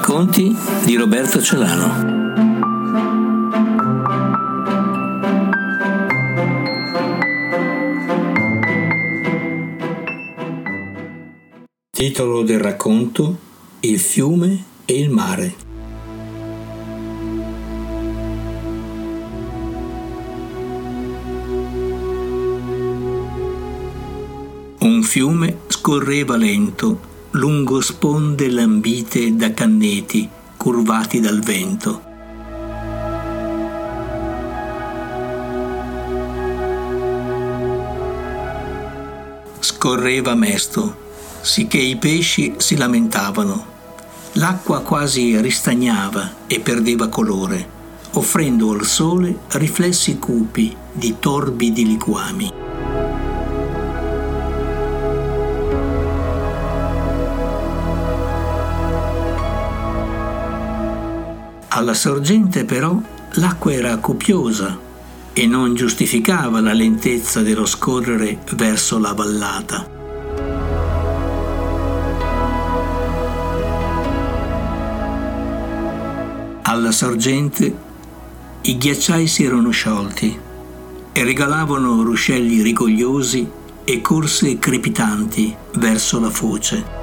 Racconti di Roberto Celano. Titolo del racconto Il fiume e il mare. Un fiume scorreva lento lungo sponde lambite da canneti curvati dal vento. Scorreva mesto, sicché i pesci si lamentavano. L'acqua quasi ristagnava e perdeva colore, offrendo al sole riflessi cupi di torbidi liquami. Alla sorgente però l'acqua era copiosa e non giustificava la lentezza dello scorrere verso la vallata. Alla sorgente i ghiacciai si erano sciolti e regalavano ruscelli rigogliosi e corse crepitanti verso la foce.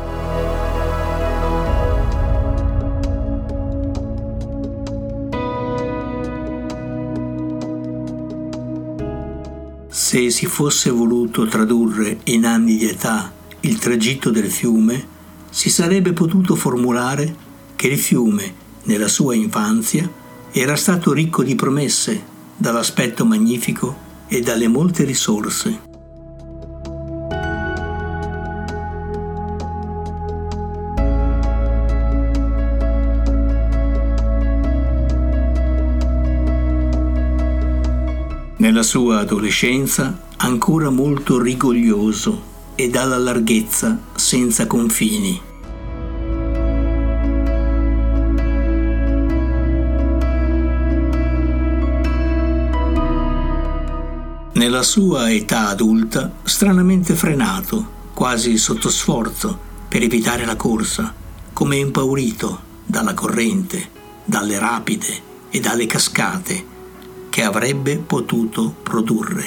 Se si fosse voluto tradurre in anni di età il tragitto del fiume, si sarebbe potuto formulare che il fiume, nella sua infanzia, era stato ricco di promesse, dall'aspetto magnifico e dalle molte risorse. Nella sua adolescenza ancora molto rigoglioso e dalla larghezza senza confini. Nella sua età adulta stranamente frenato, quasi sotto sforzo, per evitare la corsa, come impaurito dalla corrente, dalle rapide e dalle cascate che avrebbe potuto produrre.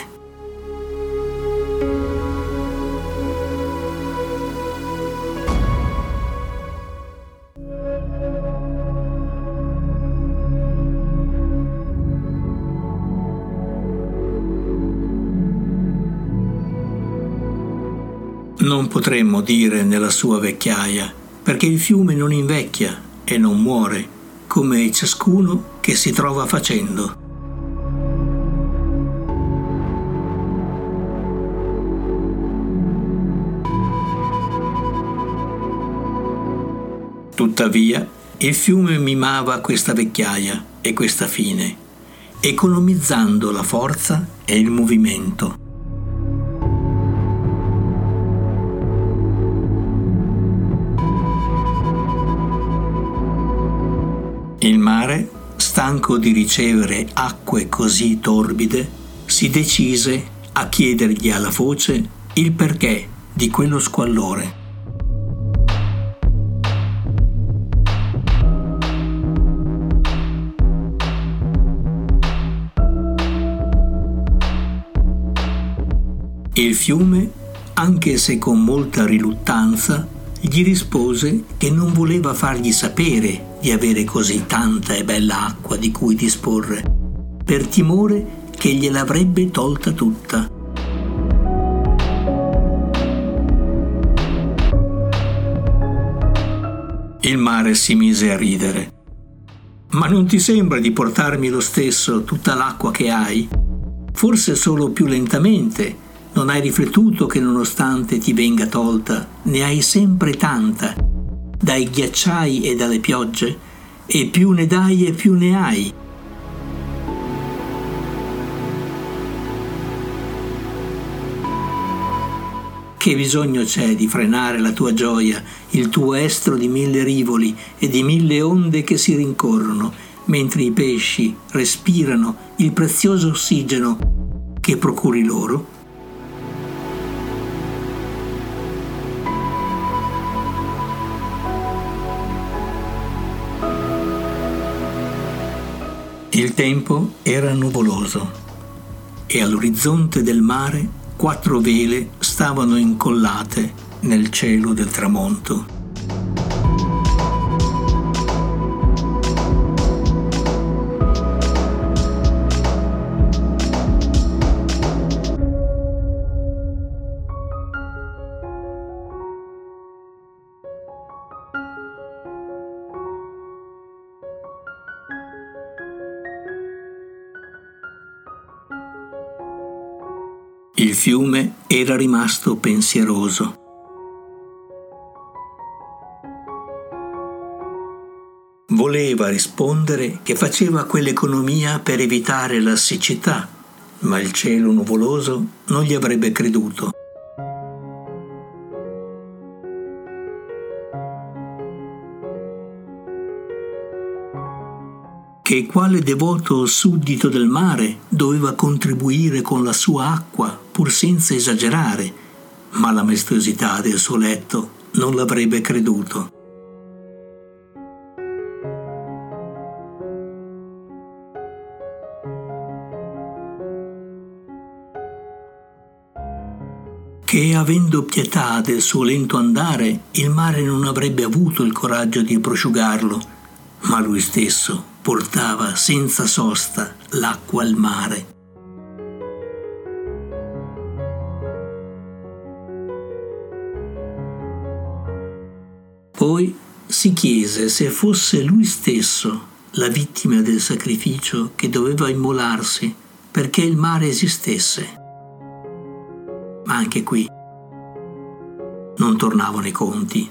Non potremmo dire nella sua vecchiaia, perché il fiume non invecchia e non muore, come ciascuno che si trova facendo. Tuttavia, il fiume mimava questa vecchiaia e questa fine, economizzando la forza e il movimento. Il mare, stanco di ricevere acque così torbide, si decise a chiedergli alla foce il perché di quello squallore. Il fiume, anche se con molta riluttanza, gli rispose che non voleva fargli sapere di avere così tanta e bella acqua di cui disporre, per timore che gliel'avrebbe tolta tutta. Il mare si mise a ridere. Ma non ti sembra di portarmi lo stesso tutta l'acqua che hai? Forse solo più lentamente non hai riflettuto che nonostante ti venga tolta, ne hai sempre tanta, dai ghiacciai e dalle piogge, e più ne dai e più ne hai. Che bisogno c'è di frenare la tua gioia, il tuo estro di mille rivoli e di mille onde che si rincorrono, mentre i pesci respirano il prezioso ossigeno che procuri loro? Tempo era nuvoloso e all'orizzonte del mare quattro vele stavano incollate nel cielo del tramonto. Il fiume era rimasto pensieroso. Voleva rispondere che faceva quell'economia per evitare la siccità, ma il cielo nuvoloso non gli avrebbe creduto. che quale devoto suddito del mare doveva contribuire con la sua acqua, pur senza esagerare, ma la maestosità del suo letto non l'avrebbe creduto. che avendo pietà del suo lento andare, il mare non avrebbe avuto il coraggio di prosciugarlo, ma lui stesso portava senza sosta l'acqua al mare. Si chiese se fosse lui stesso la vittima del sacrificio che doveva immolarsi perché il mare esistesse. Ma anche qui non tornavano i conti.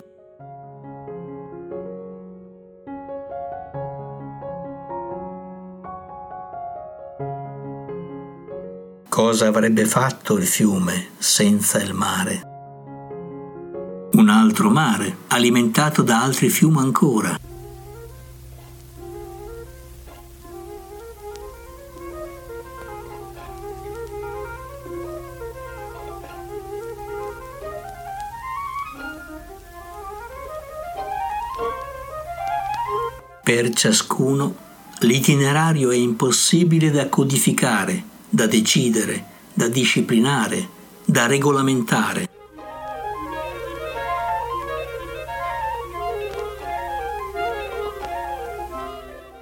Cosa avrebbe fatto il fiume senza il mare? Un altro mare, alimentato da altri fiumi ancora. Per ciascuno l'itinerario è impossibile da codificare da decidere, da disciplinare, da regolamentare.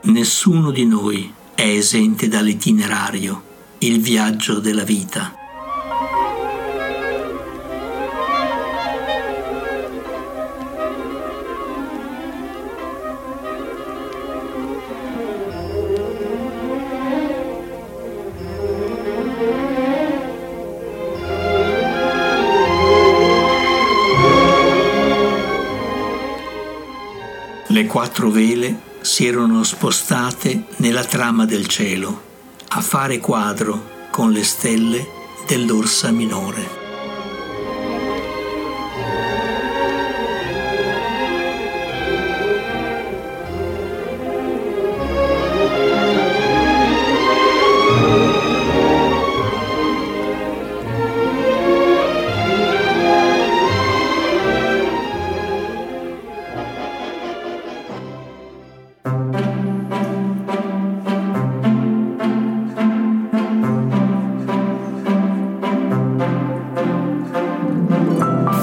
Nessuno di noi è esente dall'itinerario, il viaggio della vita. Le quattro vele si erano spostate nella trama del cielo a fare quadro con le stelle dell'orsa minore.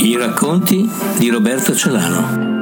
I racconti di Roberto Celano.